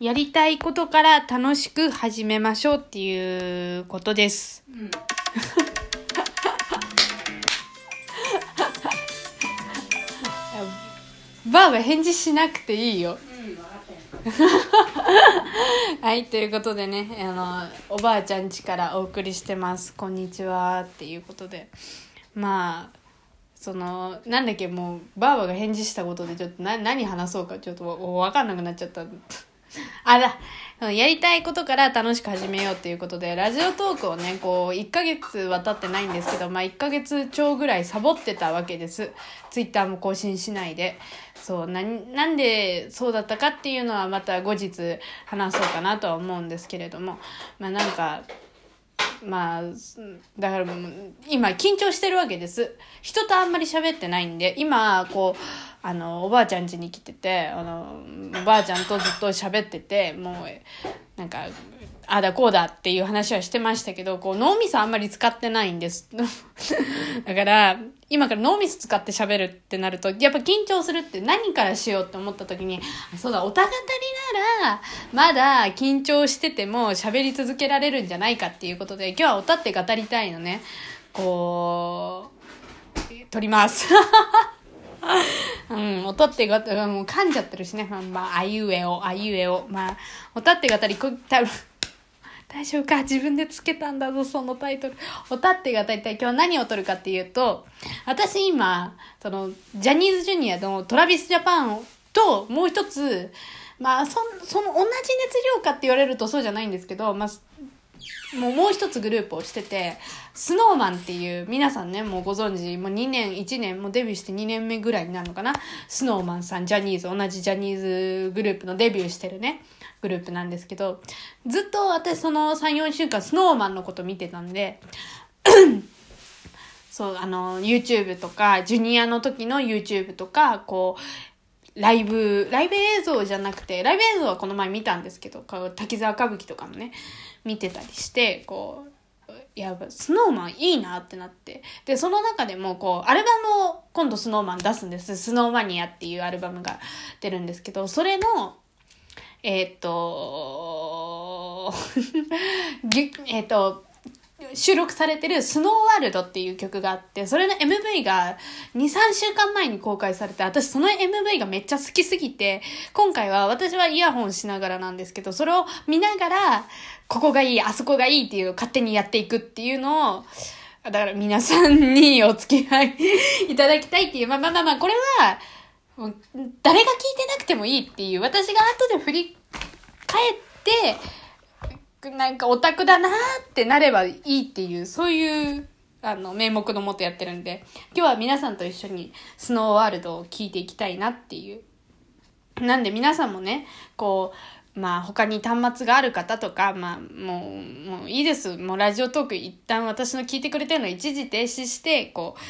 やりたいことから楽しく始めましょうっていうことです。うん。バーは返事しなくていいよ。はい、ということでね、あの、おばあちゃん家からお送りしてます。こんにちは。っていうことで。まあ、その、なんだっけ、もう、ばあばが返事したことで、ちょっとな、何話そうか、ちょっとわわかんなくなっちゃった。あら、やりたいことから楽しく始めようということで、ラジオトークをね、こう、1ヶ月渡ってないんですけど、まあ、1ヶ月超ぐらいサボってたわけです。ツイッターも更新しないで。そう、な、なんでそうだったかっていうのはまた後日話そうかなとは思うんですけれども、まあなんか、まあ、だから今緊張してるわけです。人とあんまり喋ってないんで、今、こう、あの、おばあちゃん家に来てて、あの、おばあちゃんとずっと喋ってて、もう、なんか、あだこうだっていう話はしてましたけど、こう脳みそあんまり使ってないんです。だから、今から脳みそ使って喋るってなると、やっぱ緊張するって何からしようって思った時に、そうだ、おたがたりなら、まだ緊張してても喋り続けられるんじゃないかっていうことで、今日はおたって語りたいのね。こう、撮ります。うん、おたってが、もう噛んじゃってるしね。まあ、まあ、あいうえお、あいうえお。まあ、おたって語り、こ多分大丈夫か？自分でつけたんだぞ、そのタイトル。おたってが大体今日何を撮るかっていうと、私今、その、ジャニーズジュニアのトラビスジャパンと、もう一つ、まあ、そ、その同じ熱量かって言われるとそうじゃないんですけど、まあ、もうもう一つグループをしてて、スノーマンっていう、皆さんね、もうご存知、もう2年、1年、もうデビューして2年目ぐらいになるのかな？スノーマンさん、ジャニーズ、同じジャニーズグループのデビューしてるね、グループなんですけど、ずっと私その3、4週間スノーマンのこと見てたんで、そう、あの、YouTube とか、ジュニアの時の YouTube とか、こう、ライブ、ライブ映像じゃなくて、ライブ映像はこの前見たんですけど、こう滝沢歌舞伎とかもね、見てたりして、こう、いや、スノーマンいいなってなって。で、その中でも、こう、アルバムを今度スノーマン出すんです。スノーマニアっていうアルバムが出るんですけど、それの、えーっと、えっと、収録されてるスノーワールドっていう曲があって、それの MV が2、3週間前に公開されて、私その MV がめっちゃ好きすぎて、今回は私はイヤホンしながらなんですけど、それを見ながら、ここがいい、あそこがいいっていう勝手にやっていくっていうのを、だから皆さんにお付き合い いただきたいっていう、まあまあまあまあ、これは、もう誰が聞いてなくてもいいっていう、私が後で振り返って、なんかオタクだなーってなればいいっていう、そういう、あの、名目のもとやってるんで、今日は皆さんと一緒にスノーワールドを聞いていきたいなっていう。なんで皆さんもね、こう、まあ他に端末がある方とか、まあもう、もういいです。もうラジオトーク一旦私の聞いてくれてるの一時停止して、こう、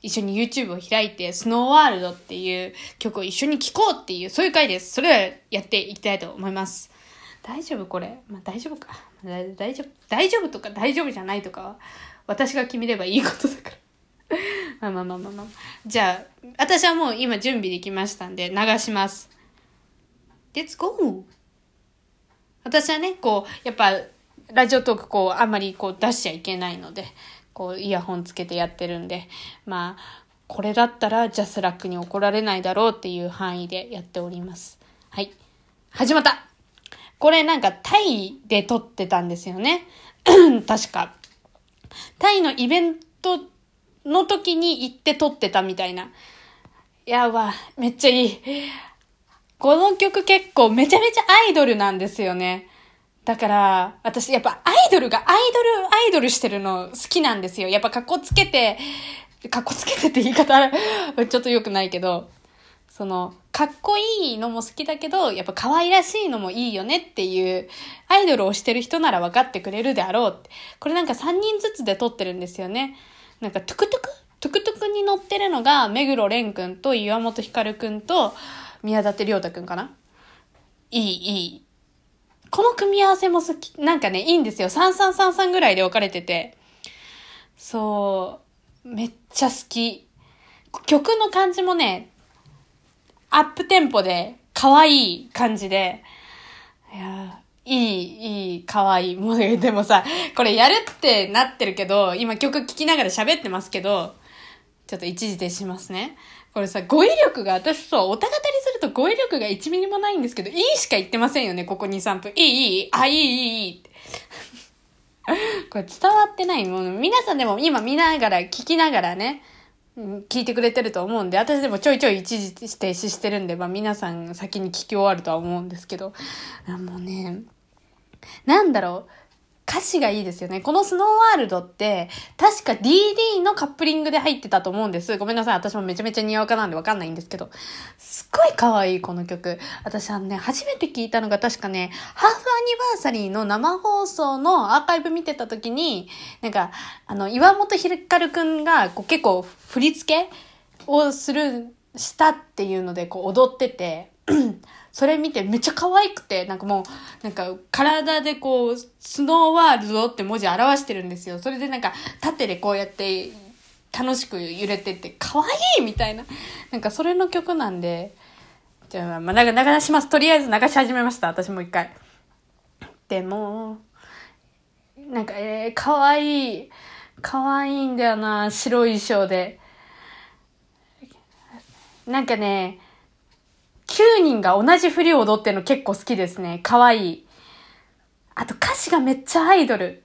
一緒に YouTube を開いて、スノーワールドっていう曲を一緒に聴こうっていう、そういう回です。それはやっていきたいと思います。大丈夫これ？まあ大丈夫か。大丈夫。大丈夫とか大丈夫じゃないとか、私が決めればいいことだから。まあまあまあまあまあ。じゃあ、私はもう今準備できましたんで、流します。Let's go! 私はね、こう、やっぱ、ラジオトークこう、あんまりこう出しちゃいけないので、こう、イヤホンつけてやってるんで、まあ、これだったらジャスラックに怒られないだろうっていう範囲でやっております。はい。始まったこれなんかタイで撮ってたんですよね。確か。タイのイベントの時に行って撮ってたみたいな。やば、めっちゃいい。この曲結構めちゃめちゃアイドルなんですよね。だから、私やっぱアイドルがアイドル、アイドルしてるの好きなんですよ。やっぱ格好つけて、格好つけてって言い方 ちょっと良くないけど、その、かっこいいのも好きだけど、やっぱ可愛らしいのもいいよねっていう、アイドルをしてる人なら分かってくれるであろうって。これなんか3人ずつで撮ってるんですよね。なんかトゥクトゥク？トゥクトゥクに乗ってるのが、目黒蓮くんと岩本照くんと宮舘涼太くんかな？いい、いい。この組み合わせも好き、なんかね、いいんですよ。3333ぐらいで分かれてて。そう、めっちゃ好き。曲の感じもね、アップテンポで可愛い感じで、いやいい、いい、かわい。もう、でもさ、これやるってなってるけど、今曲聴きながら喋ってますけど、ちょっと一時停止しますね。これさ、語彙力が、私そう、おたがたりすると語彙力が1ミリもないんですけど、いいしか言ってませんよね、ここ2、3分。いい、いい、あ、いい、いい、って。これ伝わってない。もう皆さんでも今見ながら、聞きながらね、聞いてくれてると思うんで、私でもちょいちょい一時停止してるんで、まあ皆さん先に聞き終わるとは思うんですけど、あもうね、なんだろう。歌詞がいいですよね。このスノーワールドって、確か DD のカップリングで入ってたと思うんです。ごめんなさい。私もめちゃめちゃにわかなんでわかんないんですけど。すっごい可愛い、この曲。私あのね、初めて聞いたのが確かね、ハーフアニバーサリーの生放送のアーカイブ見てた時に、なんか、あの、岩本ひかるくんがこう結構振り付けをする、したっていうのでこう踊ってて、それ見てめっちゃ可愛くて、なんかもう、なんか体でこう、スノーワールドって文字表してるんですよ。それでなんか縦でこうやって楽しく揺れてて、可愛いみたいな。なんかそれの曲なんで、じゃあ、まあ、流流します。とりあえず流し始めました。私も一回。でも、なんか、えー、可愛い。可愛いんだよな、白い衣装で。なんかね、9人が同じ振りを踊ってるの結構好きですね。可愛い。あと歌詞がめっちゃアイドル。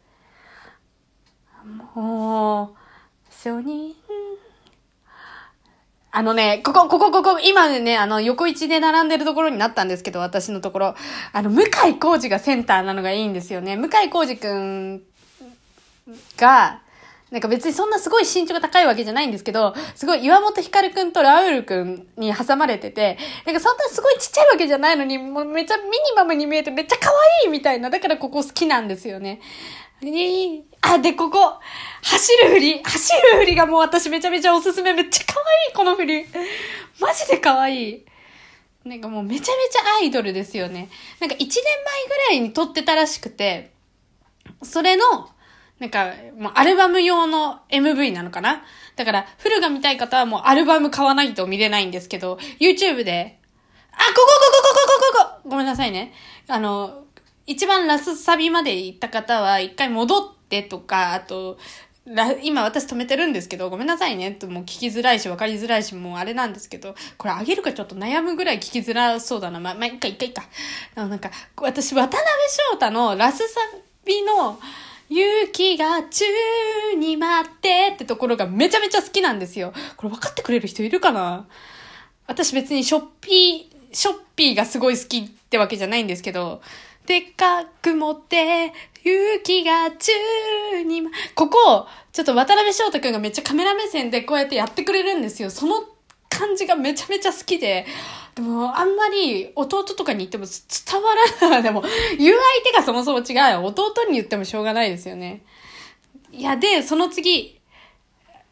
もう、初人。あのね、ここ、ここ、ここ、今ね、あの、横一で並んでるところになったんですけど、私のところ。あの、向井浩二がセンターなのがいいんですよね。向井浩二くんが、なんか別にそんなすごい身長が高いわけじゃないんですけど、すごい岩本ひかるくんとラウールくんに挟まれてて、なんかそんなすごいちっちゃいわけじゃないのに、もうめちゃミニマムに見えてめっちゃ可愛いみたいな。だからここ好きなんですよね。であ、で、ここ、走る振り、走る振りがもう私めちゃめちゃおすすめ。めっちゃ可愛い、この振り。マジで可愛い。なんかもうめちゃめちゃアイドルですよね。なんか1年前ぐらいに撮ってたらしくて、それの、なんか、もうアルバム用の MV なのかな？だから、フルが見たい方はもうアルバム買わないと見れないんですけど、YouTube で、あ、ここここここここここごめんなさいね。あの、一番ラスサビまで行った方は一回戻ってとか、あと、今私止めてるんですけど、ごめんなさいね。ともう聞きづらいし分かりづらいし、もうあれなんですけど、これあげるかちょっと悩むぐらい聞きづらそうだな。まあ、まあ、いっかいっかいっか。あのなんか、私、渡辺翔太のラスサビの、勇気が宙に舞ってってところがめちゃめちゃ好きなんですよ。これ分かってくれる人いるかな？私別にショッピー、ショッピーがすごい好きってわけじゃないんですけど、でっかく持って、勇気が宙に、ここ、ちょっと渡辺翔太くんがめっちゃカメラ目線でこうやってやってくれるんですよ。その感じがめちゃめちゃ好きで、でもあんまり弟とかに言っても伝わらない。でも、言う相手がそもそも違う。弟に言ってもしょうがないですよね。いや、で、その次、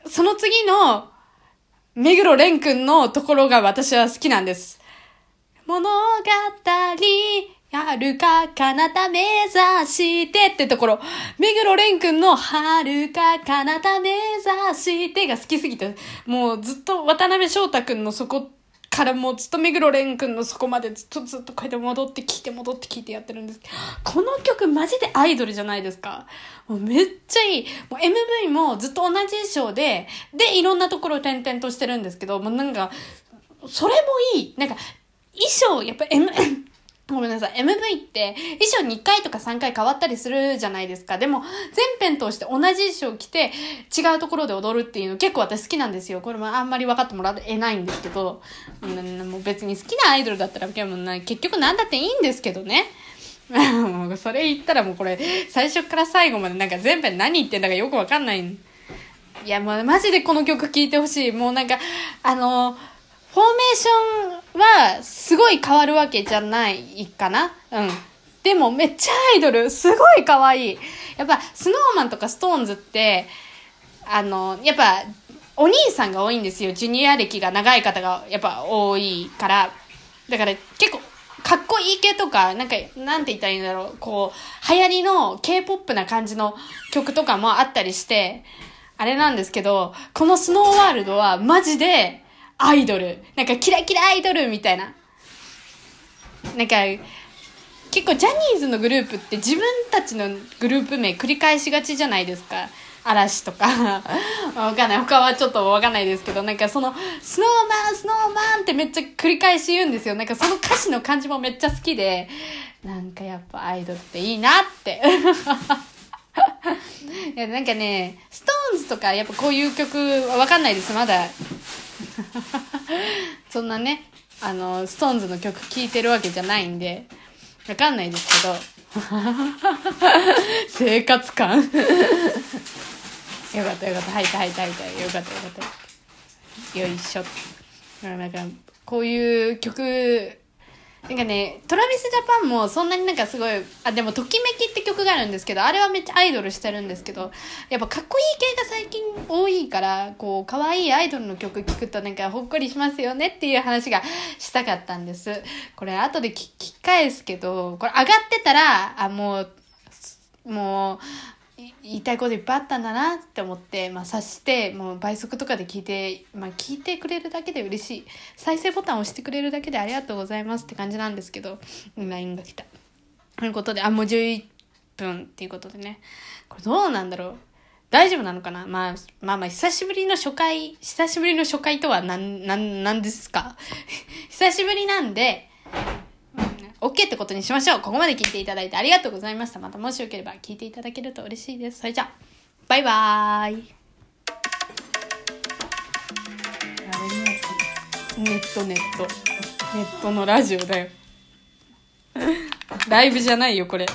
その次の、目黒蓮くんのところが私は好きなんです。物語、やるか彼方目指してってところ、目黒蓮くんの遥か彼方目指してが好きすぎて、もうずっと渡辺翔太くんのそこからもうずっと目黒蓮くんのそこまでずっとずっとこうやって戻って聞いて戻って聞いてやってるんですけど、この曲マジでアイドルじゃないですか。もうめっちゃいい。もう MV もずっと同じ衣装で、で、いろんなところを転々としてるんですけど、もうなんか、それもいい。なんか、衣装、やっぱ M、ごめんなさい。MV って衣装2回とか3回変わったりするじゃないですか。でも、全編通して同じ衣装着て違うところで踊るっていうの結構私好きなんですよ。これもあんまり分かってもらえないんですけど、うんもう別に好きなアイドルだったらもうな結局なんだっていいんですけどね。それ言ったらもうこれ最初から最後までなんか全編何言ってんだかよくわかんない。いやもうマジでこの曲聴いてほしい。もうなんか、あのフォーメーションはすごい変わるわけじゃないかなうん。でもめっちゃアイドル、すごい可愛い。やっぱ、スノーマンとかストーンズって、あの、やっぱ、お兄さんが多いんですよ。ジュニア歴が長い方がやっぱ多いから。だから結構、かっこいい系とか、なんか、なんて言ったらいいんだろう。こう、流行りの K-POP な感じの曲とかもあったりして、あれなんですけど、このスノーワールドはマジでアイドル。なんかキラキラアイドルみたいな。なんか、結構ジャニーズのグループって自分たちのグループ名繰り返しがちじゃないですか。嵐とか わかんない。他はちょっとわかんないですけど、なんかその、スノーマン、スノーマンってめっちゃ繰り返し言うんですよ。なんかその歌詞の感じもめっちゃ好きで、なんかやっぱアイドルっていいなって。いや、なんかね、 SixTONES とかやっぱこういう曲わかんないです。まだ。そんなね、あの、 SixTONES の曲聴いてるわけじゃないんで、わかんないですけど。生活感。よかったよかった。入った入った吐いた。よかったよかった。よいしょ。なんかこういう曲なんかね、トラビスジャパンもそんなになんかすごい、あ、でも、ときめきって曲があるんですけど、あれはめっちゃアイドルしてるんですけど、やっぱかっこいい系が最近多いから、こう、可愛いアイドルの曲聴くとなんかほっこりしますよねっていう話がしたかったんです。これ後で聞き返すけど、これ上がってたら、あ、もう、もう、言いたいこといっぱいあったんだなって思って、まあ、察してもう倍速とかで聞いて、まあ、聞いてくれるだけで嬉しい。再生ボタンを押してくれるだけでありがとうございますって感じなんですけど LINE が来た。ということであもう11分っていうことでね。これどうなんだろう。大丈夫なのかな、まあ、まあまあ久しぶりの初回久しぶりの初回とは何なんなんですか。久しぶりなんで OK ってことにしましょう。ここまで聞いていただいてありがとうございました。またもしよければ聞いていただけると嬉しいです。それじゃあ、バイバーイ。ネットネット。ネットのラジオだよ。ライブじゃないよ、これ。